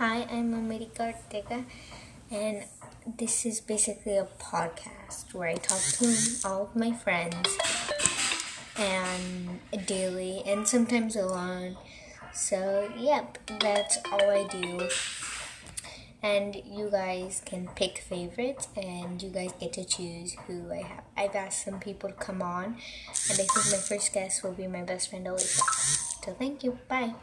Hi, I'm America Ortega, and this is basically a podcast where I talk to all of my friends and daily and sometimes alone. So, yep, that's all I do. And you guys can pick favorites, and you guys get to choose who I have. I've asked some people to come on, and I think my first guest will be my best friend Alicia. So, thank you. Bye.